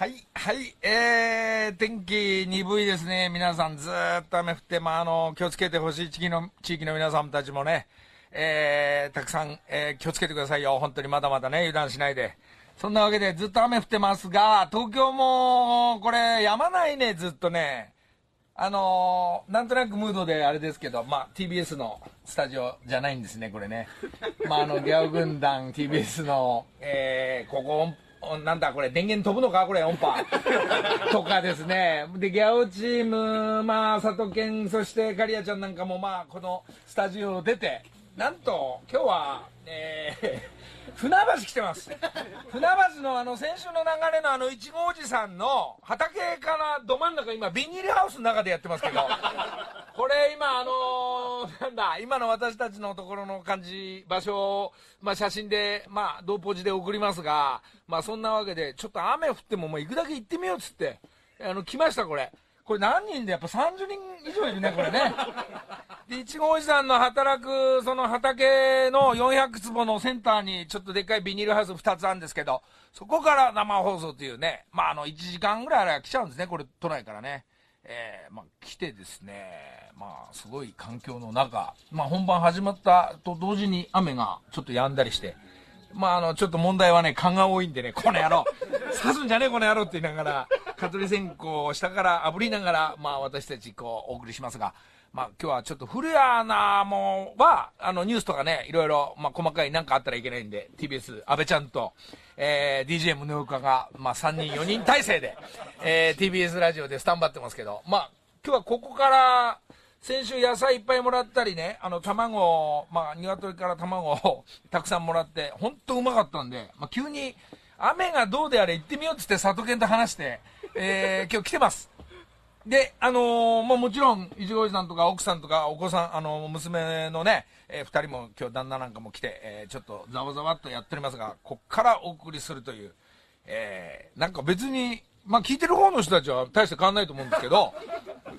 はい、はい、えー、天気鈍いですね。皆さんずっと雨降って、まあ、あの、気をつけてほしい地域の、地域の皆さんたちもね、えー、たくさん、えー、気をつけてくださいよ。本当にまだまだね、油断しないで。そんなわけでずっと雨降ってますが、東京も、これ、止まないね、ずっとね。あのー、なんとなくムードであれですけど、まあ、TBS のスタジオじゃないんですね、これね。まあ、あの、ギャオ軍団 TBS の、えー、ここ、なんだこれ電源飛ぶのかこれ音波。とかですね。でギャオチームまあ佐藤健そして刈谷ちゃんなんかもまあこのスタジオを出てなんと今日はえー船橋来てます。船橋のあの先週の流れのあのいちごおじさんの畑からど真ん中今ビニールハウスの中でやってますけどこれ今あのーなんだ今の私たちのところの感じ場所を、まあ、写真でまあ同ポジで送りますがまあそんなわけでちょっと雨降ってももう行くだけ行ってみようっつってあの来ましたこれ。これ何人でやっぱ30人以上いるねこれね。でいちごおじさんの働くその畑の400坪のセンターにちょっとでっかいビニールハウス2つあるんですけどそこから生放送というねまああの1時間ぐらいあれば来ちゃうんですねこれ都内からね。えーまあ、来てですね、まあ、すごい環境の中、まあ、本番始まったと同時に雨がちょっと止んだりして、まあ、あの、ちょっと問題はね、蚊が多いんでね、この野郎、刺すんじゃねえ、この野郎って言いながら、蚊取り線香を下から炙りながら、まあ、私たち、こう、お送りしますが、まあ、今日はちょっと古谷アナもは、あの、ニュースとかね、いろいろ、まあ、細かいなんかあったらいけないんで、TBS、安倍ちゃんと、えー、DJ 宗岡が、まあ、3人、4人体制で、えー、TBS ラジオでスタンバってますけど、まあ、今日はここから、先週野菜いっぱいもらったりね、あの、卵、まあ、鶏から卵をたくさんもらって、ほんとうまかったんで、まあ、急に、雨がどうであれ行ってみようっつって佐藤健と話して、えー、今日来てます。で、あのーまあ、もちろん、いちごおじさんとか奥さんとかお子さん、あの娘のね、えー二人も今日旦那なんかも来て、えーちょっとざわざわっとやっておりますが、こっからお送りするという、えーなんか別に、まあ、聞いてる方の人たちは大して変わんないと思うんですけど、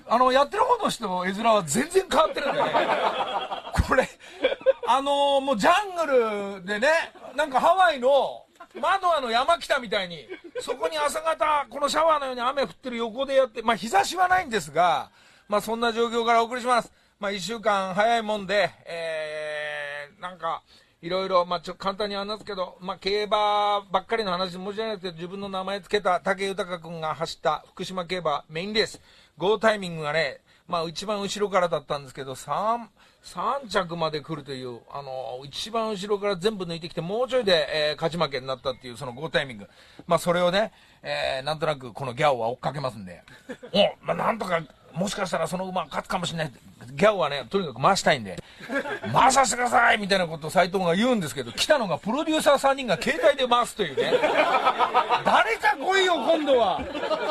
あの、やってる方の人の絵面は全然変わってるんでね。これ、あのーもうジャングルでね、なんかハワイの窓あの山来たみたいに、そこに朝方、このシャワーのように雨降ってる横でやって、まあ日差しはないんですが、まあそんな状況からお送りします。まあ一週間早いもんで、えー、なんか、いろいろ、まあちょ、簡単に話すけど、まあ競馬ばっかりの話で申し訳なくて、自分の名前つけた武豊君が走った福島競馬メインレース、ゴータイミングがね、まあ一番後ろからだったんですけど、3、3着まで来るという、あの、一番後ろから全部抜いてきて、もうちょいで、えー勝ち負けになったっていう、そのゴータイミング。まあそれをね、えーなんとなくこのギャオは追っかけますんで、お、まあなんとか、もしかしたらその馬勝つかもしれない。ギャオはね、とにかく回したいんで、回させてくださいみたいなことを斎藤が言うんですけど、来たのがプロデューサー3人が携帯で回すというね。誰か来いよ、今度は。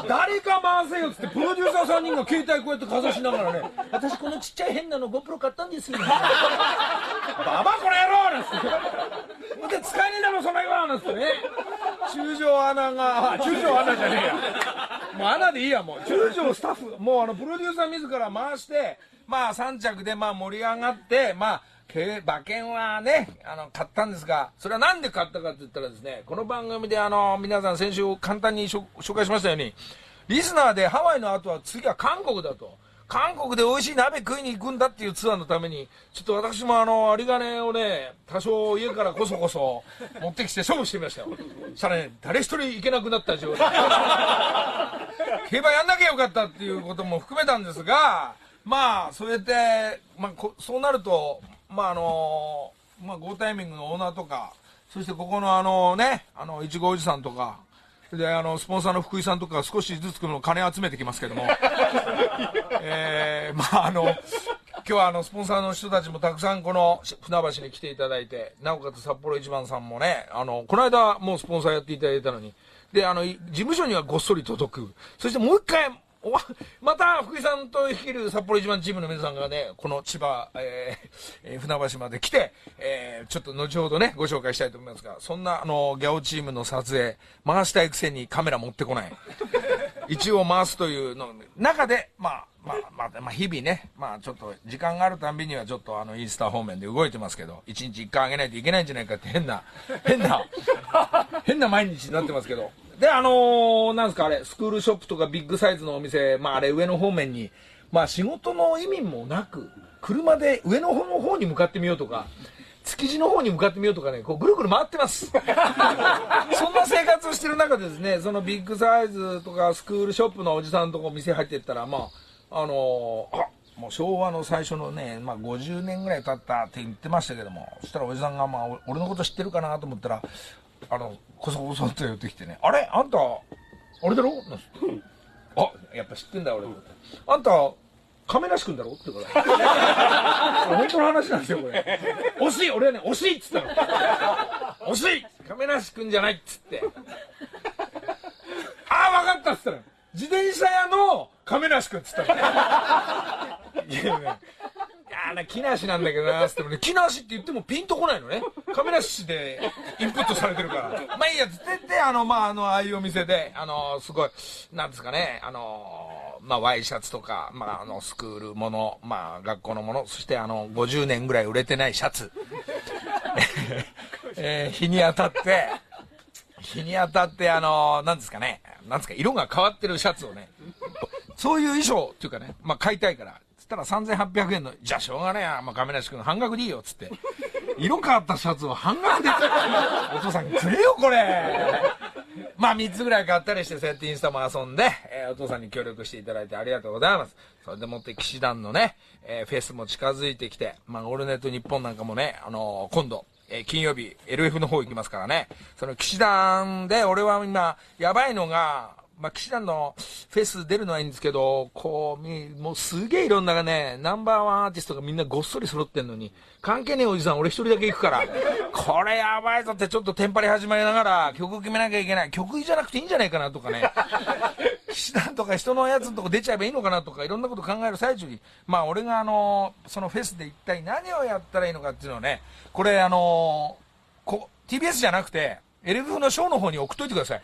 誰か回せよっつって、プロデューサー3人が携帯こうやってかざしながらね、私このちっちゃい変なの GoPro 買ったんですよ。ババこの野郎なんつって。で、使えねえだろ、その野郎なんつってね。中条アナが、あ中条アナじゃねえや。もうアナでいいや、もう。中条スタッフ、もうあの、プロデューサー自ら回して、まあ3着でまあ盛り上がって、まあ、け馬券はね、あの、買ったんですが、それはなんで買ったかって言ったらですね、この番組であの、皆さん先週簡単に紹介しましたように、リスナーでハワイの後は次は韓国だと。韓国で美味しい鍋食いに行くんだっていうツアーのために、ちょっと私もあの、有金をね、多少家からこそこそ持ってきて勝負してみましたよ。そしたらね、誰一人行けなくなった状態。競馬やんなきゃよかったっていうことも含めたんですが、まあ、それで、まあ、こそうなると、まあ、あの、まあ、ゴータイミングのオーナーとか、そしてここのあのね、あの、いちごおじさんとか、で、あの、スポンサーの福井さんとか少しずつこの金集めてきますけども、えー、まあ、あの、今日はあの、スポンサーの人たちもたくさんこの船橋に来ていただいて、なおかつ札幌一番さんもね、あの、この間もうスポンサーやっていただいたのに、で、あの、い事務所にはごっそり届く。そしてもう一回、お わまた福井さんと率いる札幌一番チームの皆さんがね、この千葉、えーえー船橋まで来て、えーちょっと後ほどね、ご紹介したいと思いますが、そんなあの、ギャオチームの撮影、回したいくせにカメラ持ってこない。一応回すというの中で、まあ、まあ、まあ、まあ、日々ね、まあ、ちょっと時間があるたんびにはちょっとあの、インスタ方面で動いてますけど、一日一回あげないといけないんじゃないかって変な、変な、変な毎日になってますけど、で、あのーなんですかあれ、スクールショップとかビッグサイズのお店、まああれ上の方面に、まあ仕事の意味もなく、車で上の方の方に向かってみようとか、築地の方に向かってみようとかね、こうぐるぐる回ってます。そんな生活をしてる中でですね、そのビッグサイズとかスクールショップのおじさんとこ店入ってったら、まあ、あのーあ、もう昭和の最初のね、まあ50年ぐらい経ったって言ってましたけども、そしたらおじさんが、まあ俺のこと知ってるかなと思ったら、あの、こそこそっと寄ってきてね、あれ？あんた、あれだろ？なんつってあ、やっぱ知ってんだ俺。あんた、亀梨君だろ？って言うから。本当の話なんですよ、これ。惜しい俺はね、惜しいっつったの。惜しい亀梨君じゃないっつって。ああ、分かったっつったら、自転車屋の亀梨君っつったの。いやいや、な、木梨なんだけどな、つってもね、木梨って言ってもピンとこないのね。亀梨でインプットされてるから。まあいいや、つってで、あの、まあ、あの、ああいうお店で、あの、すごい、なんですかね、あの、まあ、ワイシャツとか、まあ、あの、スクールもの、まあ、学校のもの、そして、あの、50年ぐらい売れてないシャツ。えー日に当たって、日に当たって、あの、なんですかね、なんですか、色が変わってるシャツをね、そういう衣装っていうかね、まあ買いたいから、ったら3800円の、じゃあしょうがねえや、まあ亀梨君半額でいいよ、っつって。色変わったシャツを半額で、お父さんくれよ、これ。まあ3つぐらい買ったりして、そうやってインスタも遊んで、えーお父さんに協力していただいてありがとうございます。それでもって騎士団のね、えーフェスも近づいてきて、まあオールネット日本なんかもね、あのー今度、え金曜日、LF の方行きますからね。その騎士団で、俺は今、やばいのが、まあ、騎士団のフェス出るのはいいんですけど、こう、もうすげえいろんながね、ナンバーワンアーティストがみんなごっそり揃ってんのに、関係ねえおじさん俺一人だけ行くから、これやばいぞってちょっとテンパり始まりながら曲決めなきゃいけない。曲じゃなくていいんじゃないかなとかね。騎士団とか人のやつのとこ出ちゃえばいいのかなとかいろんなこと考える最中に、まあ俺があの、そのフェスで一体何をやったらいいのかっていうのをね、これあの、こ TBS じゃなくて、LF のショーの方に送っといてください。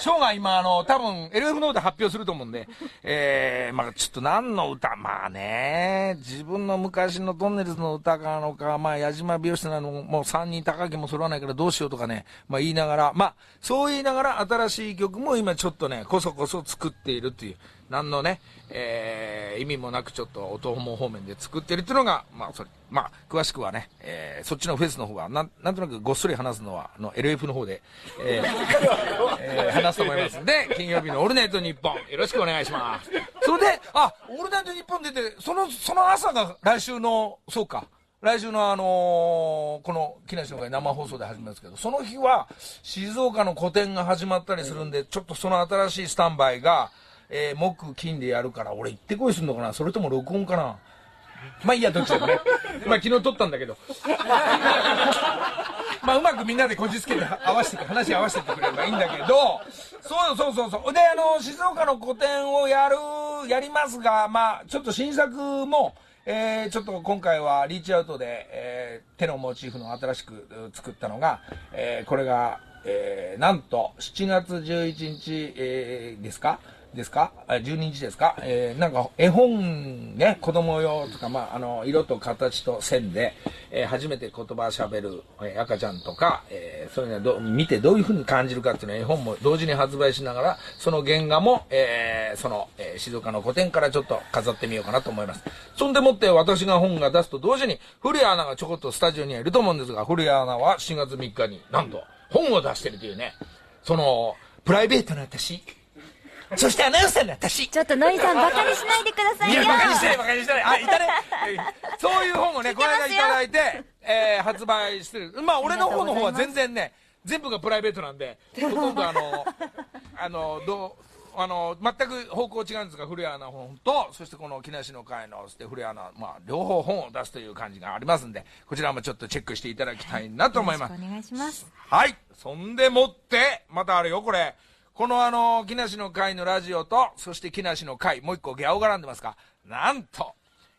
ショーが今、あの、多分、LF の方で発表すると思うんで、えー、まあちょっと何の歌、まあね、自分の昔のトンネルズの歌なのか、まあ矢島美容師なのも、う3人高木も揃わないからどうしようとかね、まあ言いながら、まあ、そう言いながら新しい曲も今ちょっとね、こそこそ作っているっていう、何のね、えー、意味もなくちょっと音も方面で作ってるっていうのが、まあそれ、まあ詳しくはね、えー、そっちのフェスの方は、なん、なんとなくごっそり話すのは、あの、LF の方で、えー えー話すと思いますんで、金曜日のオールナイトニッポン、よろしくお願いします。それで、あ、オールナイトニッポン出て、その、その朝が来週の、そうか、来週のあのーこの木梨の会生放送で始めますけど、その日は静岡の個展が始まったりするんで、ちょっとその新しいスタンバイが、えー木金でやるから、俺行ってこいすんのかな？それとも録音かな？まあいいや、どっちでもね。まあ昨日撮ったんだけど。まあうまくみんなでこじつけて合わせて、話合わせてくれればいいんだけど、そうそうそうそう。で、あの、静岡の個展をやる、やりますが、まあちょっと新作も、えーちょっと今回はリーチアウトで、えー手のモチーフの新しくう作ったのが、えーこれが、えーなんと7月11日、えーですか？ですか ?12 日ですか？えーなんか絵本ね、子供用とか、まあ、あの、色と形と線で、えー初めて言葉喋る、えー赤ちゃんとか、えーそういうのをど見てどういうふうに感じるかっていうのを絵本も同時に発売しながら、その原画も、えーその、えー静岡の古典からちょっと飾ってみようかなと思います。そんでもって私が本が出すと同時に、古谷アナがちょこっとスタジオにはいると思うんですが、古谷アナは4月3日になんと本を出してるというね、その、プライベートな私、そしてアナウンサーの私、ちょっとノリさんバカにしないでくださいよいや、バカにしてない、バカにしてない。あ、いたね。そういう本をね、この間いただいて、えー発売してる。まあ、俺の方の方は全然ね、全部がプライベートなんで、ほとんどあの、あの、どう、あの、全く方向違うんですが、古谷アナ本と、そしてこの木梨の会の、そして古谷アナ、まあ、両方本を出すという感じがありますんで、こちらもちょっとチェックしていただきたいなと思いますよろしく。お願いしますはい。そんでもって、またあれよ、これ。このあの、木梨の会のラジオと、そして木梨の会、もう一個ギャオ絡んでますか？なんと、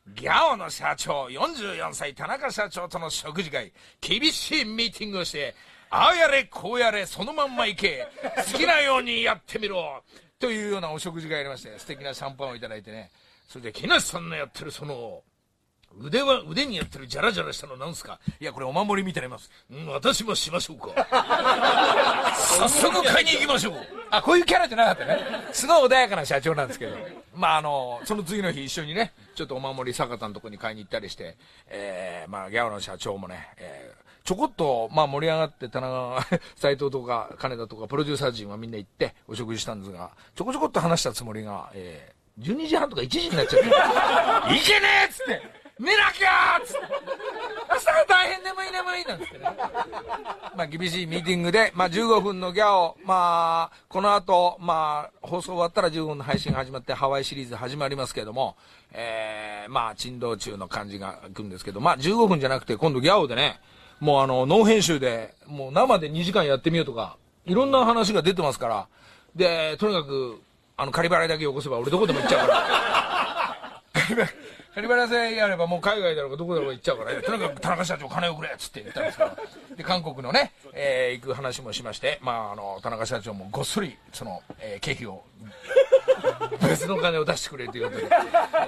ギャオの社長、44歳田中社長との食事会、厳しいミーティングをして、ああやれ、こうやれ、そのまんま行け、好きなようにやってみろ、というようなお食事がありまして、素敵なシャンパンをいただいてね、それで木梨さんのやってるその、腕は、腕にやってるジャラジャラしたのなんすか?いや、これお守りみたいになります。うん、私もしましょうか。早速買いに行きましょう。あ、こういうキャラじゃなかったね。すごい穏やかな社長なんですけど。まあ、あの、その次の日一緒にね、ちょっとお守り坂田のとこに買いに行ったりして、えー、まあ、ギャオの社長もね、えーちょこっと、まあ盛り上がって田中、斎藤とか金田とかプロデューサー陣はみんな行ってお食事したんですが、ちょこちょこっと話したつもりが、えー、12時半とか1時になっちゃって、いけねえっつって、寝なきゃーっつって、明日が大変眠い眠いなんつってね。まあ厳しいミーティングで、まあ15分のギャオ、まあ、この後、まあ、放送終わったら15分の配信始まってハワイシリーズ始まりますけども、えー、まあ、珍道中の感じが来るんですけど、まあ15分じゃなくて今度ギャオでね、もうあの、ノー編集で、もう生で2時間やってみようとか、いろんな話が出てますから、で、とにかく、あの、仮払いだけよこせば俺どこでも行っちゃうから。仮払い仮払いさえやればもう海外だろうがどこだろうが行っちゃうから、とにかく田中社長金をくれっつって言ったんですから。で、韓国のね、えー行く話もしまして、まああの、田中社長もごっそり、その、えー経費を、別の金を出してくれということで、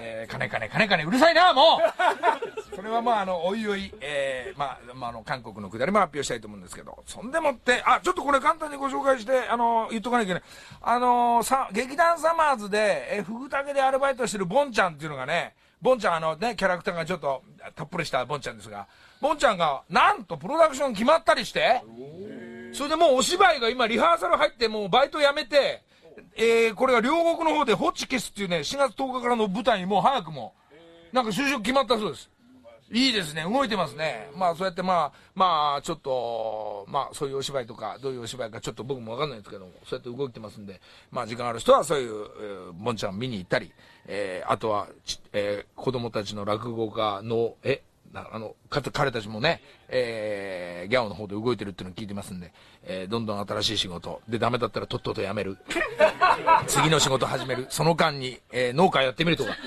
えー金金金金うるさいな、もうそれはまあ、あの、おいおい、えーまあ、まあ、あの、韓国のくだりも発表したいと思うんですけど、そんでもって、あ、ちょっとこれ簡単にご紹介して、あの、言っとかなきゃいけない。あの、さ、劇団サマーズで、えー、フグタケでアルバイトしてるボンちゃんっていうのがね、ボンちゃん、あのね、キャラクターがちょっと、たっぷりしたボンちゃんですが、ボンちゃんが、なんとプロダクション決まったりして、それでもうお芝居が今リハーサル入ってもうバイト辞めて、えー、これが両国の方でホッチキスっていうね、4月10日からの舞台にもう早くも、なんか就職決まったそうです。いいですね、動いてますね。まあそうやってまあ、まあちょっと、まあそういうお芝居とか、どういうお芝居かちょっと僕もわかんないですけども、そうやって動いてますんで、まあ時間ある人はそういう、えー、ボンちゃん見に行ったり、えー、あとは、えー、子供たちの落語家の、え、あの、か彼たちもね、えー、ギャオの方で動いてるっていうのを聞いてますんで、えー、どんどん新しい仕事、で、ダメだったらとっとと辞める。次の仕事始める。その間に、えー、農家やってみるとか。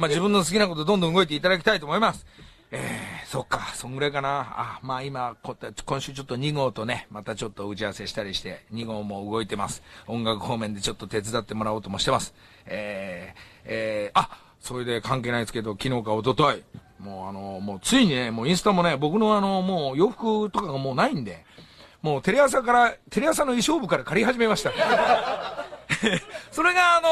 まあ自分の好きなことどんどん動いていただきたいと思います。えー、そっか、そんぐらいかな。あ、まあ今、こ今週ちょっと2号とね、またちょっと打ち合わせしたりして、2号も動いてます。音楽方面でちょっと手伝ってもらおうともしてます。えー、えー、あ、それで関係ないですけど、昨日か一昨日もうあの、もうついにね、もうインスタもね、僕のあの、もう洋服とかがもうないんで、もうテレ朝から、テレ朝の衣装部から借り始めました。それがあの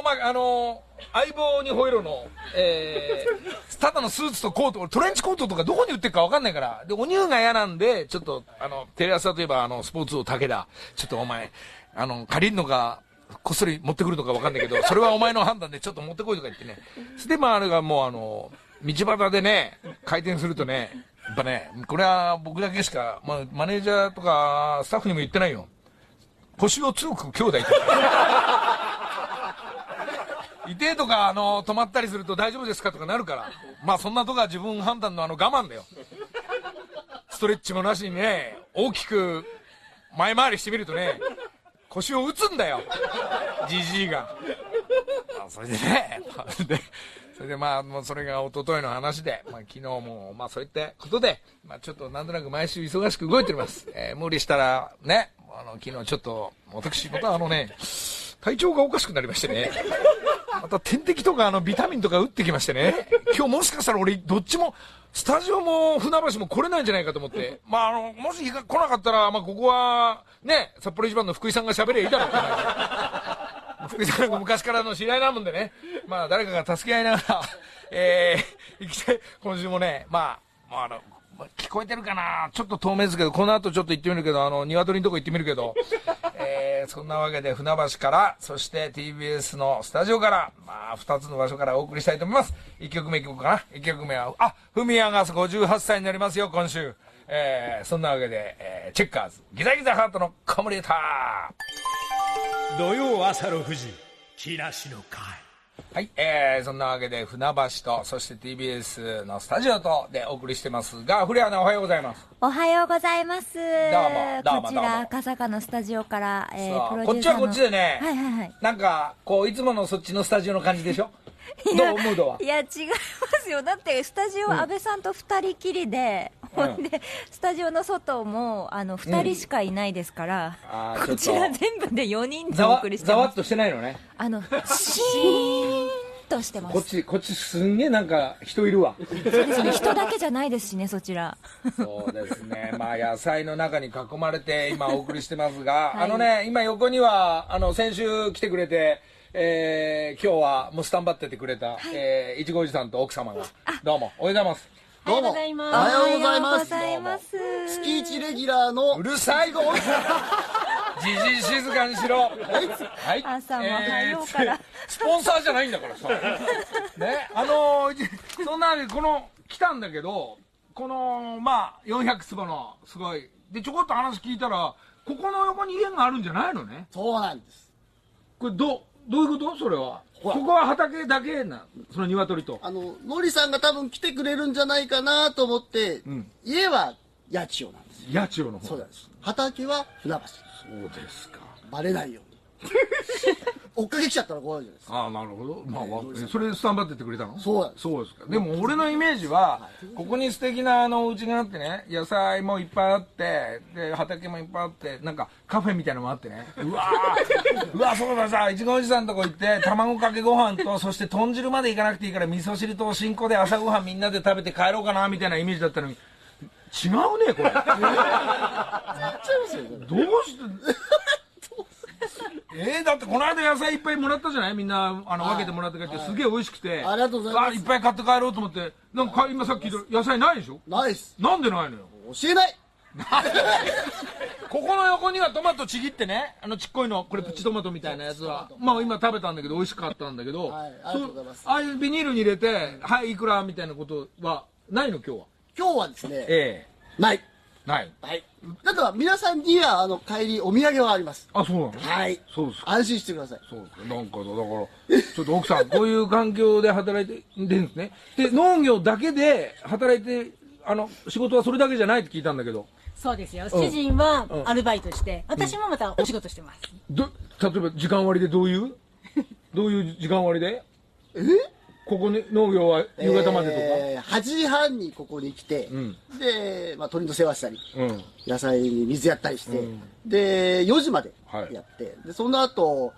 ー、まあ、あのー、相棒にホイロの、えー、ただのスーツとコート、トレンチコートとかどこに売ってるかわかんないから、で、お乳が嫌なんで、ちょっと、あの、テレ朝といえば、あの、スポーツ王武田、ちょっとお前、あの、借りるのか、こっそり持ってくるのかわかんないけど、それはお前の判断でちょっと持ってこいとか言ってね。それで、まあ、あれがもうあの、道端でね、回転するとね、やっぱね、これは僕だけしか、まあ、マネージャーとかスタッフにも言ってないよ。腰を強く兄弟とか。痛えとか、あの、止まったりすると大丈夫ですかとかなるから。まあそんなとこは自分判断のあの我慢だよ。ストレッチもなしにね、大きく前回りしてみるとね、腰を打つんだよ。じじいが。あそれでね、で、それでまあ、もうそれが一昨日の話で、まあ昨日も、まあそういったことで、まあちょっとなんとなく毎週忙しく動いております。えー、無理したらね、あの、昨日ちょっと、私、またあのね、体調がおかしくなりましてね。また点滴とかあのビタミンとか打ってきましてね。今日もしかしたら俺どっちも、スタジオも船橋も来れないんじゃないかと思って。まああの、もし来なかったら、まあここは、ね、札幌一番の福井さんが喋ればいいだろうって話。福井さんが昔からの知り合いなもんでね。まあ誰かが助け合いながら、えー、行きたい。今週もね、まあ、まああの、聞こえてるかなちょっと透明ですけど、この後ちょっと行ってみるけど、あの、鶏のとこ行ってみるけど、えー、そんなわけで船橋から、そして TBS のスタジオから、まあ、二つの場所からお送りしたいと思います。一曲目いこうかな。一曲目は、あ、フミヤが58歳になりますよ、今週。えー、そんなわけで、えー、チェッカーズ、ギザギザハートのコムリーター土曜朝6時、木梨の会。はい、えー、そんなわけで船橋とそして TBS のスタジオとでお送りしてますが古谷アナおはようございます。おはようございます。どうもどうも。こちら赤坂のスタジオから、えー、プロデュこっちはこっちでね、はいはいはい、なんかこういつものそっちのスタジオの感じでしょ？どうムードは？いや違いますよ。だってスタジオ安倍さんと二人きりで、うん、ほん。でスタジオの外もあの二人しかいないですから、うん、こちら全部で4人でお送りしてざわっとしてないのね。あのシーンとしてます。こっちこっちすんげえなんか人いるわ。そうですね。人だけじゃないですしねそちら。そうですね。まあ野菜の中に囲まれて今お送りしてますが、はい。あのね今横にはあの先週来てくれてえー今日はもうスタンバっててくれた、えーい。ちごおじさんと奥様が。どうも。おはようございますどうも。おおはようございます。おはようございます。月一レギュラーのうるさいぞ。じじい静かにしろ。はい。朝も早うから。スポンサーじゃないんだからさ。ねあのーじそんなこの来たんだけどこのまあ400坪のすごい。でちょこっと話聞いたらここの横に家があるんじゃないのね。そうなんです。これどどういうこと？それはここは畑だけなその鶏とあの、のりさんが多分来てくれるんじゃないかなと思って、ん家は八千代なんです。八千代の方そうなんです。畑は船橋。そうですかバレないように。追っかけ来ちゃったら怖いじゃないですか。ああなるほど、まあわえそれでスタンバってってくれたの？そうなんですそうですか。でも俺のイメージはここに素敵なあのお家があってね野菜もいっぱいあってで畑もいっぱいあってなんかカフェみたいなのもあってね。うわー。うわそうださいちごおじさんとこ行って卵かけご飯とそして豚汁まで行かなくていいから味噌汁とおしんこで朝ごはんみんなで食べて帰ろうかなみたいなイメージだったのに。違うねこ れ。どうして？えー、だってこの間野菜いっぱいもらったじゃない？みんなあのはい。分けてもらって帰ってすげえ美味しくて。ありがとうございます。あいっぱい買って帰ろうと思って。なんか今さっき言った野菜ないでしょ？ナイス。なんでないのよ？教えない。ここの横にはトマトちぎってね。あのちっこいのこれプチトマトみたいなやつは。まあ今食べたんだけど美味しかったんだけど、はい。ありがとうございます。そああいうビニールに入れてはいいくら？みたいなことはないの？今日は。今日はですね、え。ない。えないはい。だから皆さんには、あの、帰りお土産はあります。あそうなの？はい。そうですか安心してください。そうですかなんかだからちょっと奥さんこういう環境で働いてるんですね で農業だけで働いてあの仕事はそれだけじゃないって聞いたんだけどそうですよ。主人はうんアルバイトして、私もまたお仕事してます。ど例えば時間割でどういう？どういう時間割で？え？ここに農業は夕方までえー、8時半にここに来て、ん。で、まあ、鳥の世話したり、とか、うん。野菜に水やったりして、うん。で、4時まではい。やって、で、その後、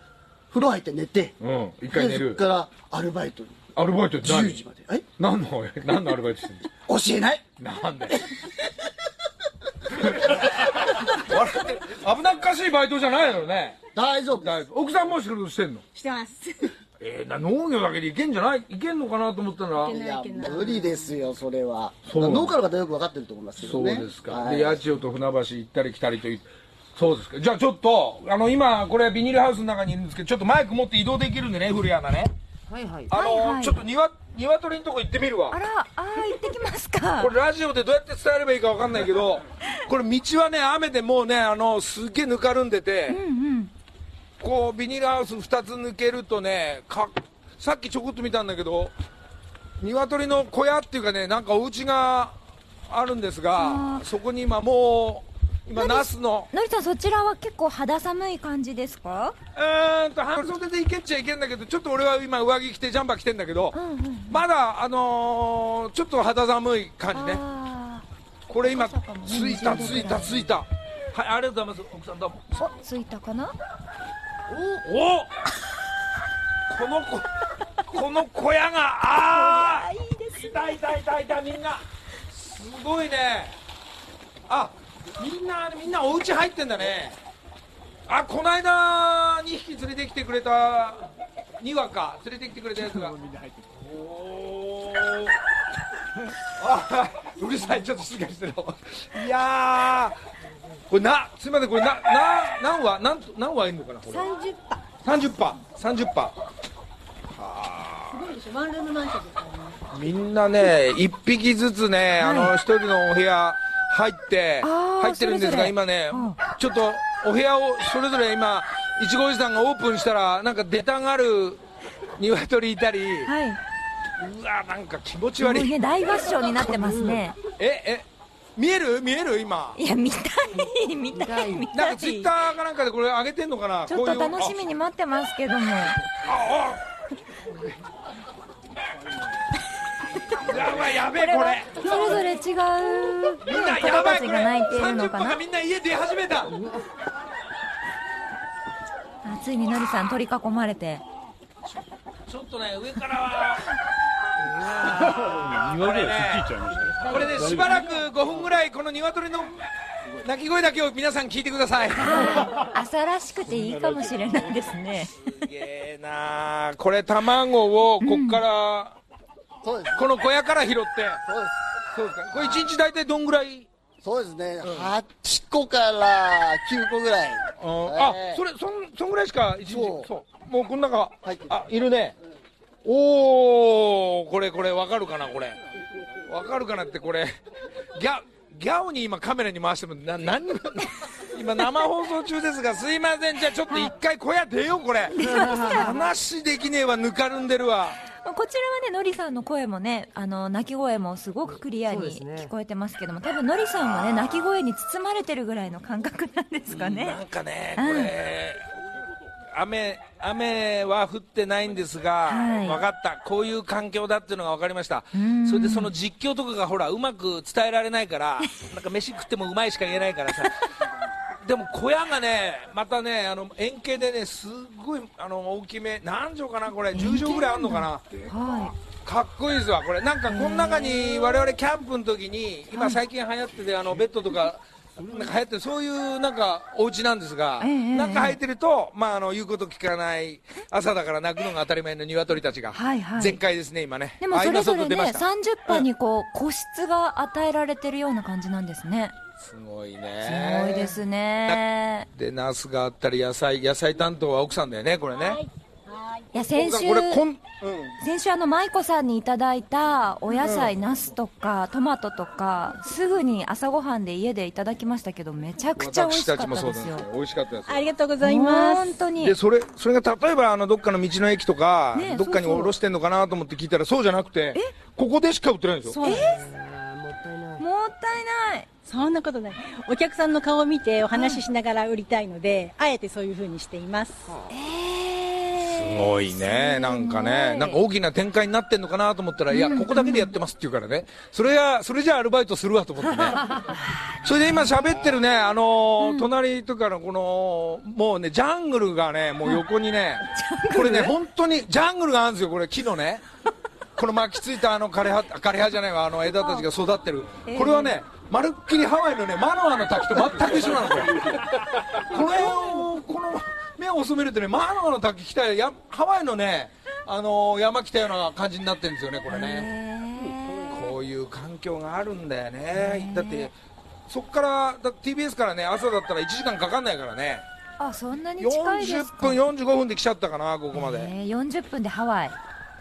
風呂入って寝て、うん。一回寝でそるこからアルバイトに、アルバイトって何？10時まで。え？何の 何のアルバイトしてん教えない？のなんで？危なっかしいバイトじゃないのね。大丈夫大丈夫。奥さんも仕事してんの？してます。えー、な農業だけでいけんじゃない？いけんのかなと思ったらいけいやいけない。無理ですよそれは。農家の方よく分かってると思いますけそうどねですか、はい。で八千代と船橋行ったり来たりという。そうですか。じゃあちょっとあの今これビニールハウスの中にいるんですけどちょっとマイク持って移動できるんでね古谷アナね。はいはい。あの、はいはい。ちょっと庭鶏のとこ行ってみるわ。あらあー行ってきますか。これラジオでどうやって伝えればいいかわかんないけどこれ道はね雨でもうねあのすっげえぬかるんでて、うんうんこうビニールハウス2つ抜けるとねかさっきちょこっと見たんだけど鶏の小屋っていうかねなんかお家があるんですがそこに今もう今ナスの。のりさんそちらは結構肌寒い感じですか？うーんと半袖でいけっちゃいけんだけどちょっと俺は今上着着てジャンパー着てんだけど、うんうんまだあのーちょっと肌寒い感じね。あこれ今赤坂もねついた20度ついたついた。はいありがとうございます奥さんどうも。ーおついたかな？おこの子この小屋がああいいですいたいたいたいたみんな。すごいね。あみんなみんなお家入ってんだね。あこの間2匹連れてきてくれた2羽か連れてきてくれたやつがおー。あうるさいちょっと静かにしてろいやーこれなすみませんこれなな何羽何何羽いるのかなこれ。30羽。30羽30羽すごいでしょ。ワンルームマンションですからね。みんなね1匹ずつね、あの1人のお部屋入って入ってるんですが今ね、うん。ちょっとお部屋をそれぞれ今いちごおじさんがオープンしたらなんか出たがる鶏いたり、はい。うわなんか気持ち悪い。いね大合唱になってますね。ええ見える？見える？今。いや見たい。見たい。見たい。なんかツイッターかなんかでこれ上げてんのかな？ちょっと楽しみみに待ってますけども。やばいやべえこれ。それぞれ違う。みんな子やばいこれ。たちが泣いているの30羽がかなみんな家出始めた。あついにのりさん取り囲まれて。ちょっとね上からは庭ではくっついちゃいましたこれでしばらく5分ぐらいこの鶏の鳴き声だけを皆さん聞いてください。朝らしくていいかもしれないですね。すげえなあこれ卵をこっから、そうです。この小屋から拾って。そうです。そうか。これ1日大体どんぐらい？そうですね。8個から9個ぐらい。あ、ええそれそんそんぐらいしか一日そう。そう。もうこの中あいるねおおこれこれわかるかなこれ。わかるかなってこれ。ギャギャオに今カメラに回してもな何にも 今生放送中ですがすいません。じゃあちょっと一回小屋出ようこれ。話できねえわぬかるんでるわ。こちらはねのりさんの声もねあの鳴き声もすごくクリアに聞こえてますけども多分のりさんはね鳴き声に包まれてるぐらいの感覚なんですかね。なんかね、うん。これ、雨、雨は降ってないんですが、はい。分かった、こういう環境だっていうのが分かりました。ん、それでその実況とかがほら、うまく伝えられないから、なんか飯食ってもうまいしか言えないからさ。でも小屋がね、またね、あの円形でね、すっごいあの大きめ、何畳かな、これ、10畳ぐらいあるのかな、はかっこいいですわ、これ、なんかこの中に我々キャンプの時に、今、最近流行ってて、あのベッドとか、なんか流行ってる、そういうなんかお家なんですが、ええなんか入ってると、まあ、あの言うこと聞かない、朝だから泣くのが当たり前の鶏たちが、はいはい。全開ですね、今ね。いでもあそれぞれね今外出ました。30波にこう個室が与えられてるような感じなんですね。すごいすね。ごいですね。で、ナスがあったり、野菜、野菜担当は奥さんだよね、これね。いや先週奥さんこれこん、うん、先週あの舞子さんにいただいたお野菜、ナスとかトマトとかすぐに朝ごはんで家でいただきましたけどめちゃくちゃ美味しかったですよ。なんですよ。美味しかったですよ。ありがとうございます。本当に。でそれそれが例えばあのどっかの道の駅とか、ねどっかにそうそう。卸してんのかなと思って聞いたらそうじゃなくてここでしか売ってないんですよ。そうなんです。もったいない。そんなことない。お客さんの顔を見てお話ししながら売りたいので、あえてそういう風にしています。えすごいね。なんかねなんか大きな展開になってんのかなと思ったら、いやここだけでやってますって言うからね。それやそれじゃアルバイトするわと思ってね。それで今喋ってるねあのー隣とかのこのもうねジャングルがねもう横にね これね本当にジャングルがあるんですよこれ木のね。この巻きついたあの枯れ葉枯れ葉じゃないわあの枝たちが育ってる、これはねまるっきりハワイのねマノアの滝と全く一緒なのこれこの辺をこの目を細めるとねマノアの滝来たらやハワイのねあの山来たような感じになってるんですよねこれね。こういう環境があるんだよね。だってそこからだ TBS からね朝だったら1時間かかんないからね。あそんなに近いです40か分45分で来ちゃったかなここまで、えー40分でハワイ。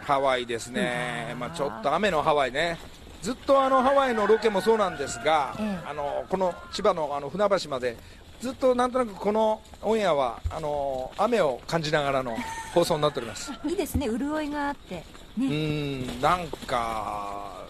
ハワイですね、まあ、ちょっと雨のハワイね、ずっとあのハワイのロケもそうなんですが、ええ。あのこの千葉のあの船橋まで、ずっとなんとなくこのオンエアはあの雨を感じながらの放送になっております。いいですね。潤いがあって。うーん、なんか、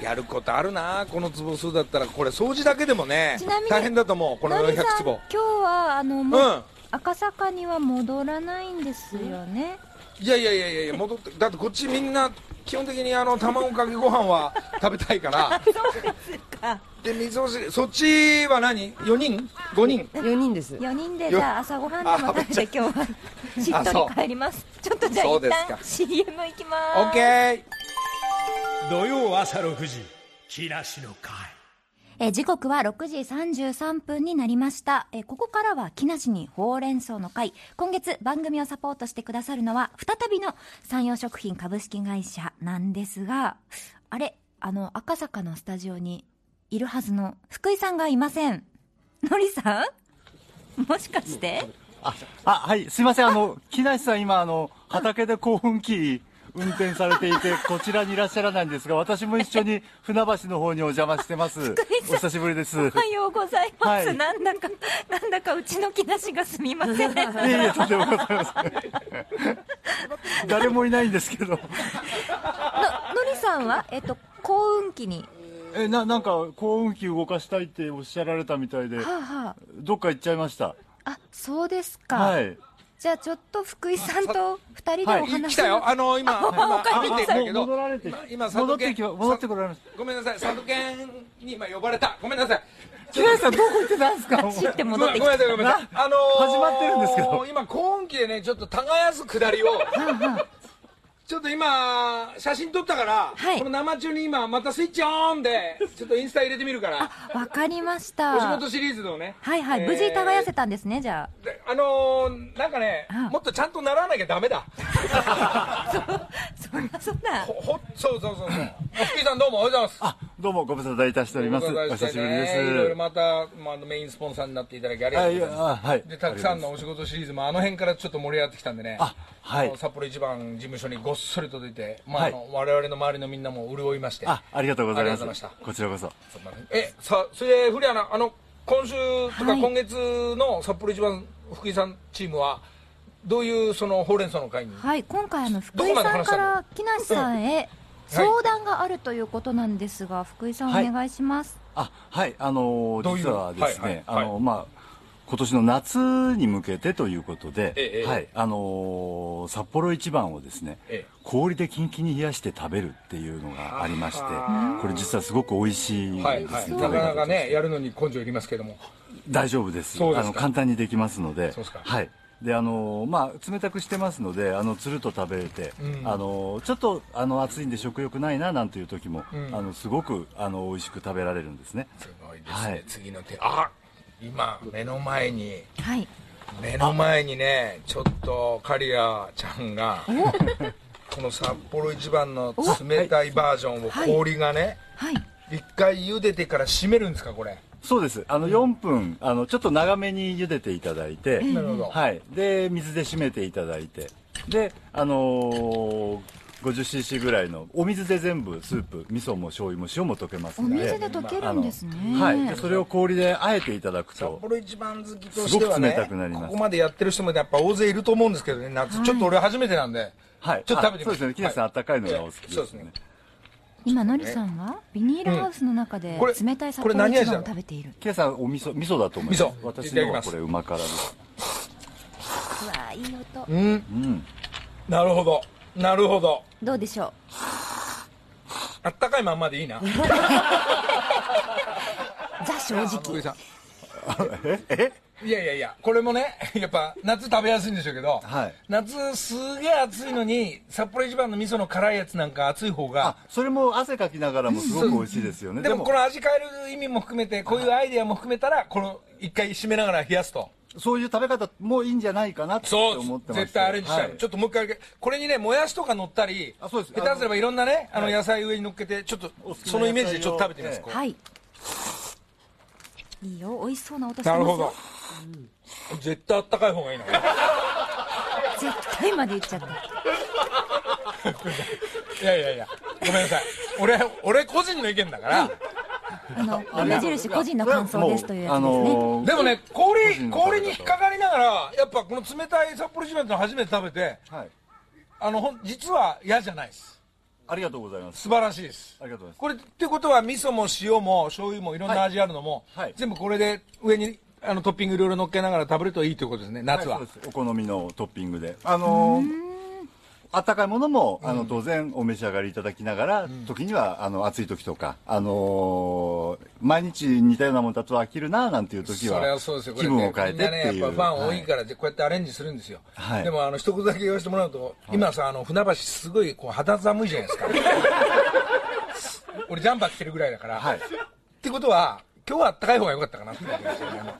やることあるな、この坪数だったら、これ、掃除だけでもね大変だと思う、この400のりさん今坪。日はあのうもう、ん。赤坂には戻らないんですよね、いやいやいやいや戻ってだってこっちみんな基本的にあの卵かけご飯は食べたいから。で味噌汁そっちは何？4人？5人？4人です。4人でじゃあ朝ごはんでも食べて今日はしっとり帰ります。ちょっとじゃあ一旦 CM 行きます。オッケー。土曜朝6時木梨の会え時刻は6時33分になりました。えここからは木梨にほうれん草の会。今月番組をサポートしてくださるのは、再びの山陽食品株式会社なんですが、あれ、あの、赤坂のスタジオにいるはずの福井さんがいません。のりさん？もしかして？あ、あはい、すいません、あの、木梨さん今、あの、畑で興奮機運転されていて、こちらにいらっしゃらないんですが、私も一緒に船橋の方にお邪魔してます。お久しぶりです。おはようございます。はいなんだか、なんだかうちの木梨がすみません。いえいえ、とんでもございません。誰もいないんですけど。ののりさんは、えっと、幸運期に、え、な、なんか、幸運機動かしたいっておっしゃられたみたいで、はあはどっか行っちゃいました。あ、あ、そうですか。はい。じゃあちょっと福井さんと二人でお話来たよ。あの今今歩いてんだけど。戻られて今今佐渡県き戻ってこられました。ごめんなさい。佐渡県に今呼ばれた。ごめんなさい。木梨さん、どこ行ってたんですか？走ってご戻ってきた。ごめんなさい。ごめんなさい。あのー始まってるんですけど。今幸運期でねちょっと耕す下りをちょっと今、写真撮ったから、はいこの生中に今、またスイッチオンで、ちょっとインスタ入れてみるから、わかりましお仕た事シリーズのね。はいはいえー無事耕せたんですねじゃであのー、なんかねあ、もっとちゃんと習わなきゃダメだ。あ そりゃそうだほ、ほ、そうそうそうそう。福井さんどうもおはようございます。あ、どうもご無沙汰いたしております。お久しぶりです。いろいろまた、まあ、メインスポンサーになっていただきありがはい、とうございます。あ、はい。で、たくさんのお仕事シリーズもあの辺からちょっと盛り上がってきたんでね。あはい札幌一番事務所にごっそり届いて、まあ、はい。あの、我々の周りのみんなも潤いまして。あ、ありがとうございます。こちらこそ。え、さ、それで、古谷アナ、あの、今週とかはい。今月の札幌一番福井さんチームは、どういうそのほうれん草の会に、はい今回あの福井さんから木梨さんへ相談があるということなん。ですが福井さんはいお願いしますあ、はい、あのー実はですね、はいはいあのはまあ、今年の夏に向けてということで、ええはい、あのー札幌一番をですね、ええ。氷でキンキンに冷やして食べるっていうのがありましてあ、これ実はすごく美味しいんですはい、はい。なかなかね、やるのに根性いりますけども。大丈夫です。ですか。あの簡単にできますのではい。であのまあ冷たくしてますのであのつると食べれて、うん。あのちょっとあの暑いんで食欲ないななんていう時も、うん。あのすごくあの美味しく食べられるんですね。すごいですね。はい。次の手、あ今、目の前に、はい。目の前にね、ちょっとカリアちゃんが、この札幌一番の冷たいバージョンをはい。氷がね、はい。一回茹でてから締めるんですか、これ。そうです。あの4分あのちょっと長めに茹でていただいて、なるほど。はい、で水で締めていただいて。であのー 50cc ぐらいのお水で全部スープ味噌も醤油も塩も溶けますおので。水で溶けるんですね。はい、でそれを氷であえていただく札と幌一番好きとしてはねすごく冷たくなります。ここまでやってる人もやっぱ大勢いると思うんですけどね夏、ちょっと俺初めてなんではい、ちょっと食べてみあそうですね。木梨さん、あったかいのがお好きですね。そうですね。今のりさんはビニールハウスの中でこれ冷たい札これ幌一番何味なの？を食べている。木梨さんお味噌味噌だと思います。味噌。私のはこれうま辛です。うわーいい音。うん。うん。なるほどなるほど。どうでしょあったかいまんまでいいな。うザ正直。福井さん。いやいやいやこれもねやっぱ夏食べやすいんでしょうけど、はい。夏すげえ暑いのに札幌一番の味噌の辛いやつなんか熱い方があそれも汗かきながらもすごく美味しいですよね、でも。この味変える意味も含めてこういうアイデアも含めたらこの一回締めながら冷やすとそういう食べ方もいいんじゃないかなってそう思ってまして絶対アレンジしたい、はい。ちょっともう一回これにねもやしとか乗ったりあそうです。下手すればいろんなねあのはい。野菜上に乗っけてちょっとそのイメージでちょっと食べてみます、野こう。はい。いいよ美味しそうな音してますよ。なるほど、絶対あったかい方がいいな。絶対まで言っちゃった。いやいやいやごめんなさい。俺俺個人の意見だからあの米印個人の感想ですというやつあですね、のーでもね個氷氷に引っかかりながらやっぱこの冷たい札幌一番っての初めて食べてはい。あのほん実は嫌じゃないです。ありがとうございます。素晴らしいです。ありがとうございます。これってことは味噌も塩も醤油もいろんな味あるのも、はい。はい全部これで上にあのトッピングいろいろ乗っけながら食べるといいということですね夏は、お好みのトッピングで。あのーあったかいものも、あの当然お召し上がりいただきながら、時にはあの暑い時とか、あのー毎日似たようなものだと飽きるななんていう時はそれはそうですよ。これ気分を変えてっていう。やっぱファン多いはから、こうやってアレンジするんですよ、はい。でもあの一言だけ言わせてもらうと、今さあの船橋すごいこう肌寒いじゃないですか。俺ジャンパー着てるぐらいだから、はい。ってことは今日はあったかい方が良かったかなって思ってますよね。あの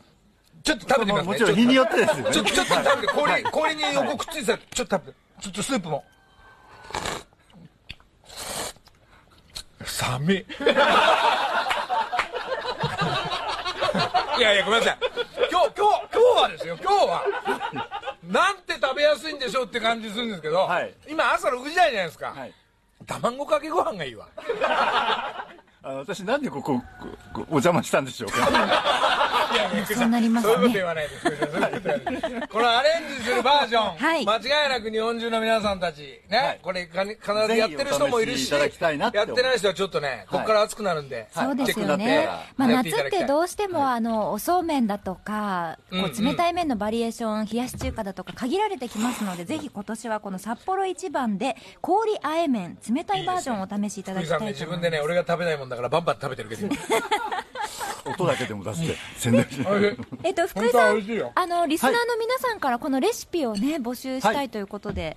ちょっと食べてみますね。もちろん日によってですよね。ちょちょっと食べて氷,、氷に横くっついてたらちょっと食べてちょっとスープも。寒い。いやいやごめんなさい。今日今日今日はですよ。今日はなんて食べやすいんでしょうって感じするんですけど、はい。今朝6時台じゃないですか、はい。卵かけご飯がいいわ。あの私なんでこここお邪魔したんでしょうかそうなりますね。そういうこと言わないでこのアレンジするバージョン、はい。間違いなく日本中の皆さんたちね、はい。これ必ずやってる人もいるしやってない人はちょっとねここから熱くなるんで、そうですよはいね、まあ、やって夏ってどうしても、あのおそうめんだとか、こう冷たい麺のバリエーション、冷やし中華だとか限られてきますので、ぜひ今年はこの札幌一番で氷あえ麺、冷たいバージョンをお試しいただきたいと思います。自分でね俺が食べないもんだからバンバン食べてるけど音だけでも出して宣伝してえっと、福井さんあのリスナーの皆さんからこのレシピをね募集したいということで、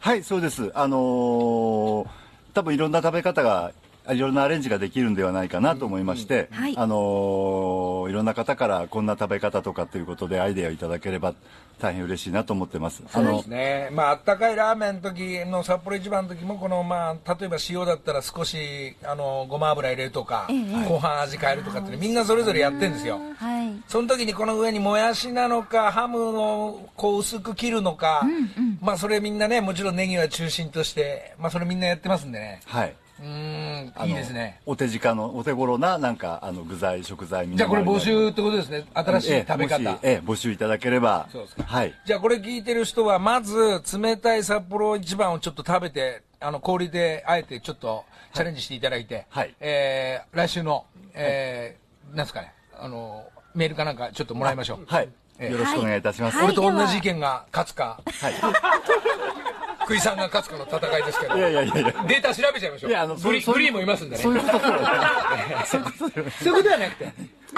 はい、そうです。あのー多分いろんな食べ方が、いろんなアレンジができるんではないかなと思いまして、うんはいあのーいろんな方からこんな食べ方とかということでアイデアをいただければ大変嬉しいなと思ってます。あのそうですね。まあ、あったかいラーメンの時の札幌一番の時も、この、まあ、例えば塩だったら少し、あの、ごま油入れるとか、ええ後半味変えるとかって、みんなそれぞれやってるんですよ。はい。その時にこの上にもやしなのか、ハムをこう薄く切るのか、まあそれみんなね、もちろんネギは中心として、まあそれみんなやってますんでね。はい。うーん、あのいいですね。お手近の、お手頃な、なんか、あの、具材、食材、みんなじゃあこれ募集ってことですね。新しい食べ方。ええええ募集いただければ。そうですかはい。じゃあこれ聞いてる人は、まず冷たい札幌一番をちょっと食べて、あの氷であえてちょっとチャレンジしていただいて、はいえー来週の、えーなんですかね、あの、メールかなんかちょっともらいましょう。はい。ええよろしくお願いいたします。はい俺と同じ意見が勝つか、はい。福井さんが勝つかの戦いですけど、いやいやいやいや。データ調べちゃいましょう。いや、あの、グリそうグリーンもいますんでね。そういうことではそういうことではなくて、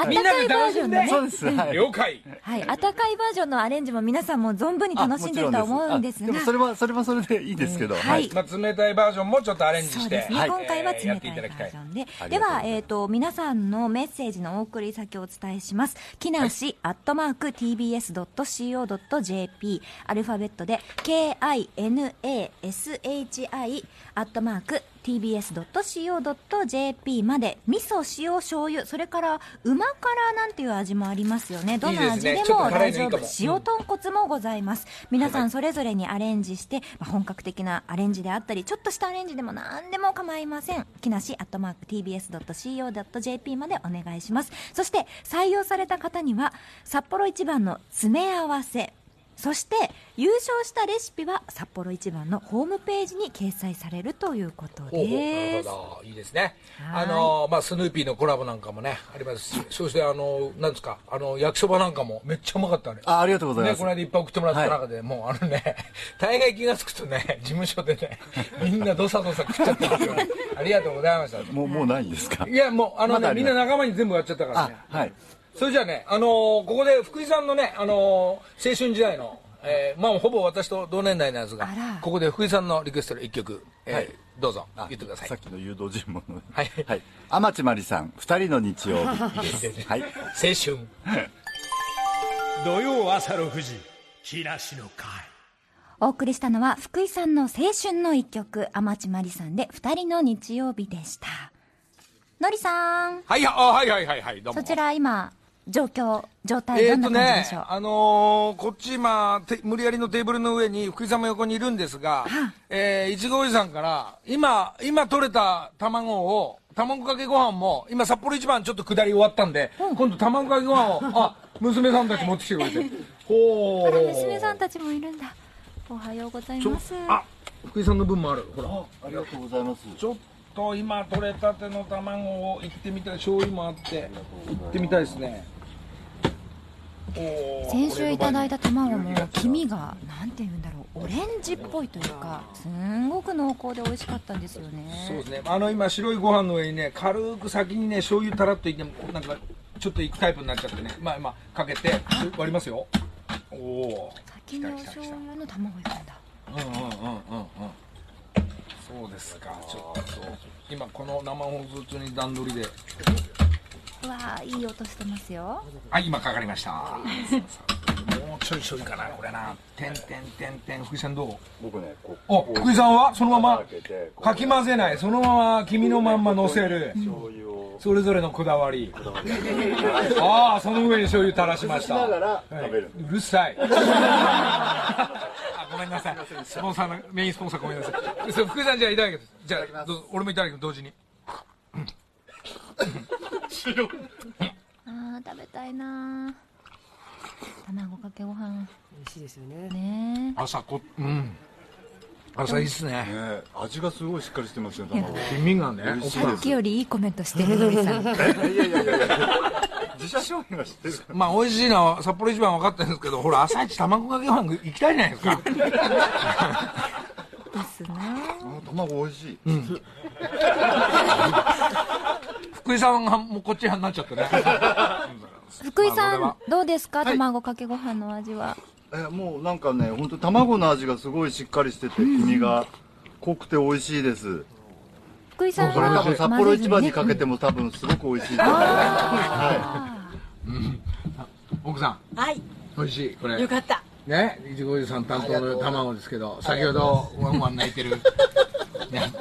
みんなで楽しんで、ない。そうです。はい。了解。はい。温かいバージョンのアレンジも皆さんも存分に楽しんでるとは思うんですが。ですあでもそれは、それはそれでいいですけど。はいまあ、冷たいバージョンもちょっとアレンジして、そうですね、はい今回は冷たいバいただきたいージョンで、では、えー、と皆さんのメッセージのお送り先をお伝えします木梨、アットマーク TBS.CO.JP アルファベットで KINASHI アットマーク TBS.CO.JP まで味噌塩醤油それからうま辛なんていう味もありますよね。どの味でも大丈夫のいいかも。塩豚骨もございます。皆さんそれぞれにアレンジして、まあ、本格的なアレンジであったりちょっとしたアレンジでも何でも構いません。木梨アットマーク TBS.CO.JP までお願いします。そして採用された方には札幌一番の詰め合わせそして優勝したレシピは札幌一番のホームページに掲載されるということほうほうほど。いいですね。はい。あのまあスヌーピーのコラボなんかもねありますしそしてあのなんですかあの焼きそばなんかもめっちゃうまかったね。あ、ありがとうございます。ねこの間いっぱい送ってもらった中で、もうあのね 大概気が付くとね事務所でねみんなどさどさ食っちゃったんですよありがとうございました。もう、もうないんですか？いやもうあのね、まみんな仲間に全部やっちゃったからあね、はい。それじゃあね、あのーここで福井さんのね、あのー青春時代の、えーまあほぼ私と同年代のやつがここで福井さんのリクエストの一曲、えーはいどうぞあ言ってくださいさっ。きの誘導尋問の。はいはい。天地真理さん、二人の日曜日です。はい。青春。土曜朝6時木梨の会お送りしたのは福井さんの青春の一曲天地真理さんで二人の日曜日でしたのりさんはい、あはいはいはいはい、どうも。そちら今状況状態どんな感じでしょう、、あのーこっち今、て無理やりのテーブルの上に福井さんも横にいるんですが、えー、いちごおじさんから、今、今取れた卵を、卵かけご飯も、今札幌一番ちょっと下り終わったんで、今度卵かけご飯を、あ、娘さんたち持ってきてくれて。ほあらー。娘さんたちもいるんだおはようございますあ、福井さんの分もある。ほら。ありがとうございます。ちょっと今取れたての卵をいってみたい醤油もあっていってみたいですね先週いただいた卵も黄身がなんて言うんだろうオレンジっぽいというかすんごく濃厚で美味しかったんですよね。そうですね。あの今白いご飯の上にね軽く先にね醤油たらっといってなんかちょっといくタイプになっちゃってね。まあ今かけて割りますよ。おお先のお醤油の卵いくんだ。うんうんうんうんうん。そうですか。ちょっと今この生放送中に段取りで。うわーいい音してますよはい、今かかりました。もうちょいちょいかな、これな。てんてんてんてん、福井さんどう？僕ね、こう。お、福井さんは？そのまま？かき混ぜない、そのまま君のまんま乗せる。醤油を。それぞれのこだわり。ああ、その上に醤油垂らしました。しながらはい食べる。うるさい。あごめんなさい。スポンサーの、メインスポンサーごめんなさい。そう福井さんじゃあいただきます。じゃあ、どうぞ俺もいただきます、同時に。あー食べたいなー卵かけご飯美味しいですよねね朝こ、うん。朝いいっすね。ね、味がすごいしっかりしてますね、卵。黄身がね、さっきよりいいコメントしてるのりさんいやいやいやいや。自社商品は知ってるから。まあ美味しいのは札幌一番分かってるんですけど、ほら朝一卵かけご飯行きたいじゃないですか。ですなあ卵美味しい。福井さんがもうこっちになっちゃってね。福井さんどうですか？卵かけご飯のお味は。えもうなんかね本当卵の味がすごいしっかりしてて黄身が濃くて美味しいです。福井さんこれ多は分札幌一番にかけても多分すごく美味しいと思います。は奥さん。はい。美味しい？これ。よかった。ね？いちごおじさん担当の卵ですけど先ほどワンワン泣いてる、ね、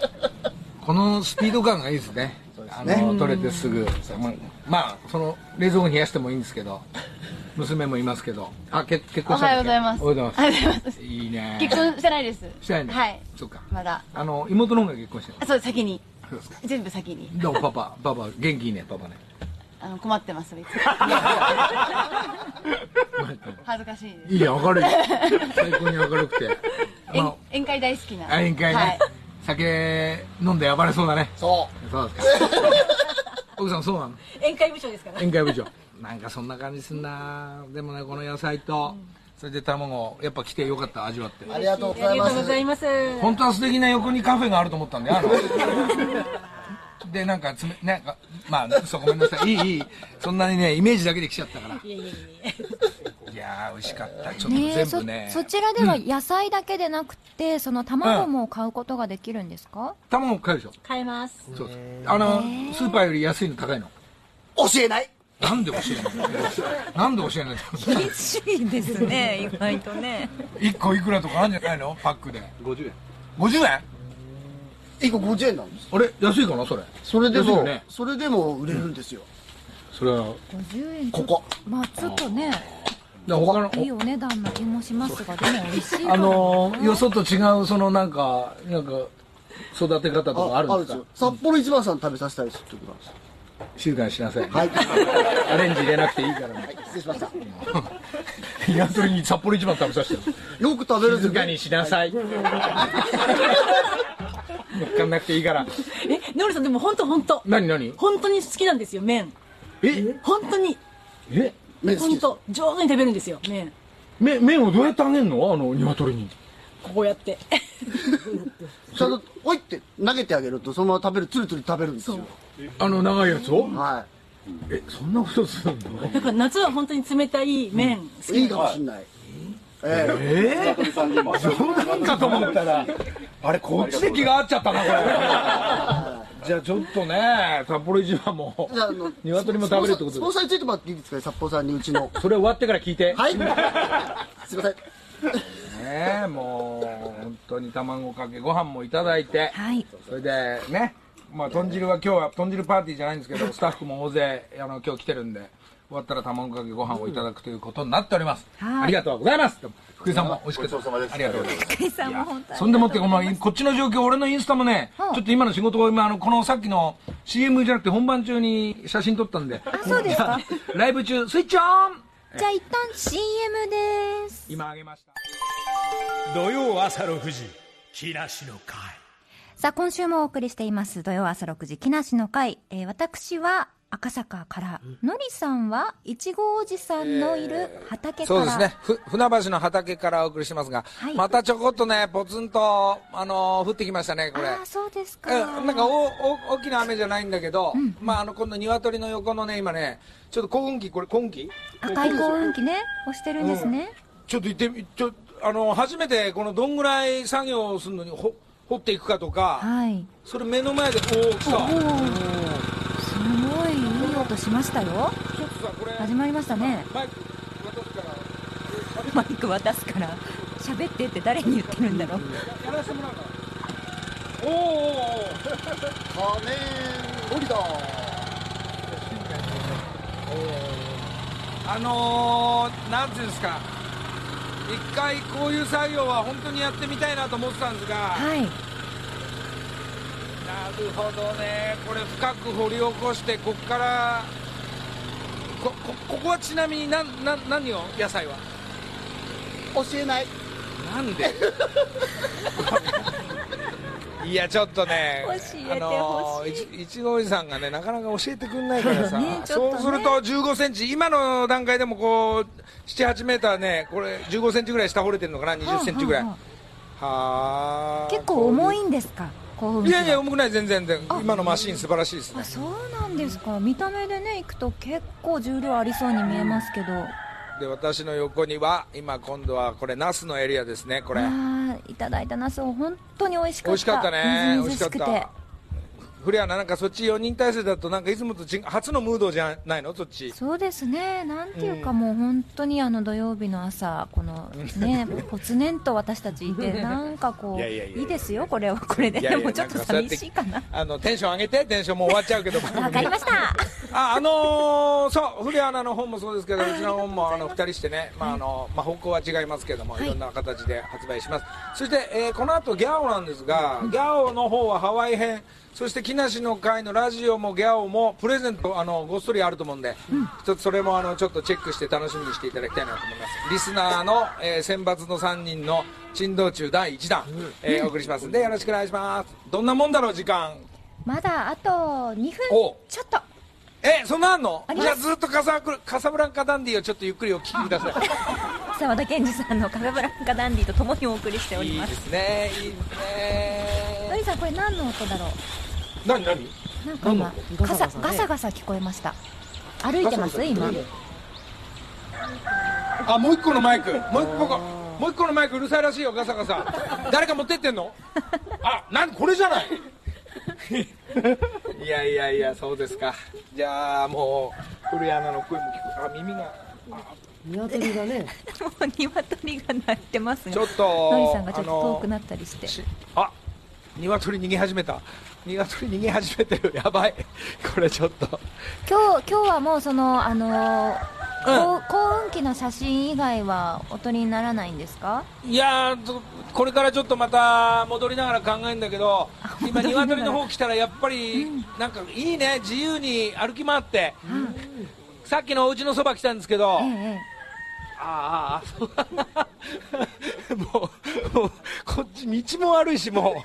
このスピード感がいいですねあの取れてすぐ。まあまあその冷蔵庫に冷やしてもいいんですけど。娘もいますけど。あけ結婚したおはようございます。おはようございおはようございます。いいね。結婚してないです。してないの？はい。そっか。まだ。あの妹の方が結婚してるあそう先に。そうですか。全部先に。どうパパパパ元気いいねパパね。あの困ってます 恥ずかしいです。いいや明るい。最高に明るくて、宴ま宴会大好きな。あ、宴会ね、はい酒飲んで暴れそうだね。そそうですか。奥さんそうなの？宴会部長ですから。宴会部長。なんかそんな感じすんな。でもねこの野菜と、それで卵やっぱ来てよかった味わって。うありがとうござありがとういますございます。本当は素敵な横にカフェがあると思ったんだよあの。でなんかつめなんかまあそうごめんなさい。いいいい。そんなにねイメージだけで来ちゃったから。いいやいやいややー美味しかった。ちょっとねえそ全部ね。そちらでは野菜だけでなくて、その卵も買うことができるんですか、卵買えるでしょ。買えます。そう。そうあのスーパーより安いの高いの。教えない。なんで教えないの？なんで教えないの？主義ですね意外とね。1個いくらとかあるんじゃないの？パックで。50円。50円？1個50円なんですあれ？安いかなそれ？それでも、ね。それでも売れるんですよ、それは50円。ここ。まあちょっとねだ他のいいお値段な気もしますがでも美味しいからあのーよそと違うそのなんかなんか育て方とかあるんですか？よ。札幌一番さん食べさせたいですってことなんです。静かにしなさい、はい。アレンジ入れなくていいからね。失礼しました。鶏に札幌一番食べさせて。るよく食べるんで静かにしなさい。乗っかんなくていいから。えのりさんでも本当本当。何何？本当に好きなんですよ麺。え？本当に。え？本当上手に食べるんですよ麺。め麺をどうやってあげんの？あの鶏に。こうやって。ちゃんとおいって投げてあげるとそのまま食べるつるつる食べるんですよ。あの長いやつを？はえそんなことするの？だから夏は本当に冷たい麺好きいいいかもしんないえええー、冗談かと思ったらあれこっちで気が合っちゃったなこれ。じゃあちょっとね札幌一番もじゃああの鶏も食べるってことで。スポンサーについてもらっていいですかね札幌さんにうちの。それ終わってから聞いて。はい。すいません。ねえもう本当に卵かけご飯もいただいて、はい。それでねまあ豚汁は今日は豚汁パーティーじゃないんですけどスタッフも大勢あの今日来てるんで終わったら卵かけご飯をいただくということになっております、はい。ありがとうございます。福井さんも美味しかった。ごちそうさまですありがとうございます。福井さんも本当にそんでもってこのこっちの状況俺のインスタもね、うんちょっと今の仕事を今あのこのさっきの CM じゃなくて本番中に写真撮ったんで。あそうですか？ライブ中スイッチオン！じゃあ一旦 CM です。今あげました。土曜朝6時木梨の会。さあ今週もお送りしています。土曜朝6時木梨の会、えー私は赤坂から、のりさんはいちごおじさんのいる畑から、そうですね。ふ船橋の畑からお送りしてますが、はい。またちょこっとねポツンと、あのー降ってきましたねこれ。ああそうですか。うんなんかおお大きな雨じゃないんだけど、まああの今度鶏の横のね今ねちょっと幸運期これ幸運期赤い幸運期ね押してるんですね、ちょっと行ってみちょあの初めてこのどんぐらい作業をするのにほ掘っていくかとか、はい。それ目の前でおお来たいいい音しましたよ。始まりましたね。マイク渡すから。マイク渡すから。喋ってって誰に言ってるんだろう。やらせてもらうからおーお仮面ゴリだあのー、なんていうんですか。一回こういう作業は本当にやってみたいなと思ってたんですが、はいなるほどね。これ深く掘り起こしてここからここここはちなみに何何何を？野菜は？教えない。なんで？いやちょっとね教えてほしい。あのーいちいちごおじさんがねなかなか教えてくんないからさ、ねね。そうすると1 5センチ。今の段階でもこう78メーターねこれ1 5センチぐらい下掘れてるのかな？2 0センチぐらい。ははあはあ。あ。結構重いんですか？いやいや重くない全然全然。今のマシン素晴らしいですね。あそうなんですか。見た目でね行くと結構重量ありそうに見えますけど。で私の横には今今度はこれナスのエリアですねこれ。あーいただいたナスを本当に美味しかった。美味しかったね。美味しかフレアナなんかそっち4人体制だとなんかいつもと初のムードじゃないの？そっち。そうですね、なんていうか、もう本当にあの土曜日の朝、このね、ぽつねんと私たちいて、なんかこう、いやいですよ、これは。これで、いやいやもうちょっと寂しいかな。あのテンション上げてテンションもう終わっちゃうけど。わかりました。ああのーそう、古谷アナの本もそうですけど、うちの本もあの2人してね、まああのまあ、方向は違いますけども、い、ろんな形で発売します、そして、えーこの後ギャオなんですが、ギャオの方はハワイ編、そして木梨の会のラジオもギャオもプレゼント、あのごっそりあると思うんで、一つそれもあのちょっとチェックして楽しみにしていただきたいなと思います、リスナーの、えー選抜の3人の珍道中第1弾、えーお送りしますんで、よろしくお願いします。どんなもんだろう、時間。まだあと2分おちょっと。えそんなあんの？じゃあずっとカサブカサブランカダンディをちょっとゆっくりお聞きください。沢田研二さんのカフェブランカダンディとともにお送りしておりま。いいですすねいいですね。のりさん、これ何の音だろ何何？うなんか今、ガサガサガサ聞こえました。歩いてます？今。あもう一個のマイク。もう一個がもう一個のマイクうるさいらしいよガサガサ。誰か持ってってんの？あなんこれじゃない？いやいやいやそうですか。じゃあもう古谷アナの声も聞く。あ耳が。鶏がね。もう鶏が鳴ってますね。ちょっとのりさんがちょっと遠くなったりして。しあ鶏逃げ始めた。鶏逃げ始めてる。やばい。これちょっと。今日今日はもうそのあのー幸幸運期の写真以外はお撮りにならないんですか？いやこれからちょっとまた戻りながら考えるんだけど今鶏の方来たらやっぱりなんかいいね自由に歩き回って、さっきのお家のそば来たんですけど、ええああ もうもうこっち道も悪いしも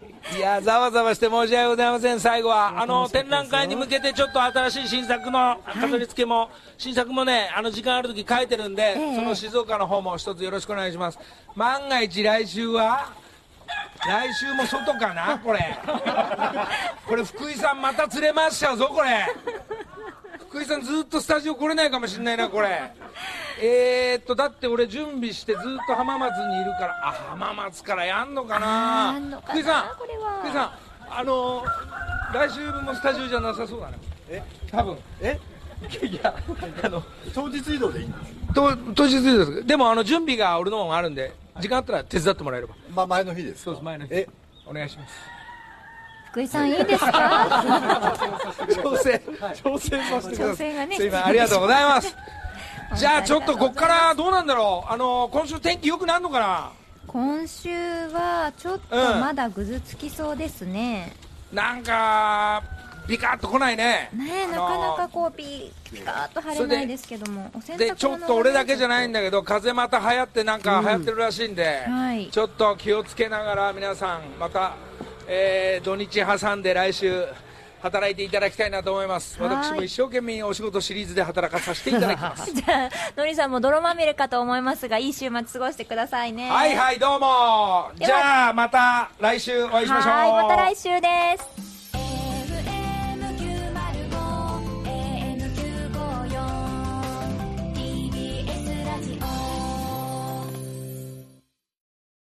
ういやざわざわして申し訳ございません。最後はあの展覧会に向けてちょっと新しい新作の飾り付けも、新作もねあの時間ある時書いてるんで、ええ。その静岡の方も一つよろしくお願いします。万が一来週は来週も外かなこれ。これ福井さんまた連れ回しちゃうぞこれ。福井さんずっとスタジオ来れないかもしれないなこれえー、っとだって俺準備してずっと浜松にいるからあ浜松からやんのかあな福井さん福井さんあの来週もスタジオじゃなさそうだね。え？多分。え？いやあの当日移動でいいんですと当日です。でもあの準備が俺の方があるんで時間あったら手伝ってもらえれば。まあ前の日ですそうです前の日。え？お願いします。福井さんいいですか？調整調整させてください。調整がねすいません。ありがとうございますじゃあちょっとこっからどうなんだろう？あの今週天気良くなるのかな？今週はちょっとうん。まだぐずつきそうですね、なんかビカッと来ないね。ねえなかなかこうピピカーっと晴れないですけどもでちょっと俺だけじゃないんだけど風また流行ってなんか流行ってるらしいんで、はい。ちょっと気をつけながら皆さんまた、えー土日挟んで来週働いていただきたいなと思います。はい。私も一生懸命お仕事シリーズで働かさせていただきます。じゃあのりさんも泥まみれかと思いますがいい週末過ごしてくださいね。はいはいどうも。じゃあまた来週お会いしましょう。はいまた来週です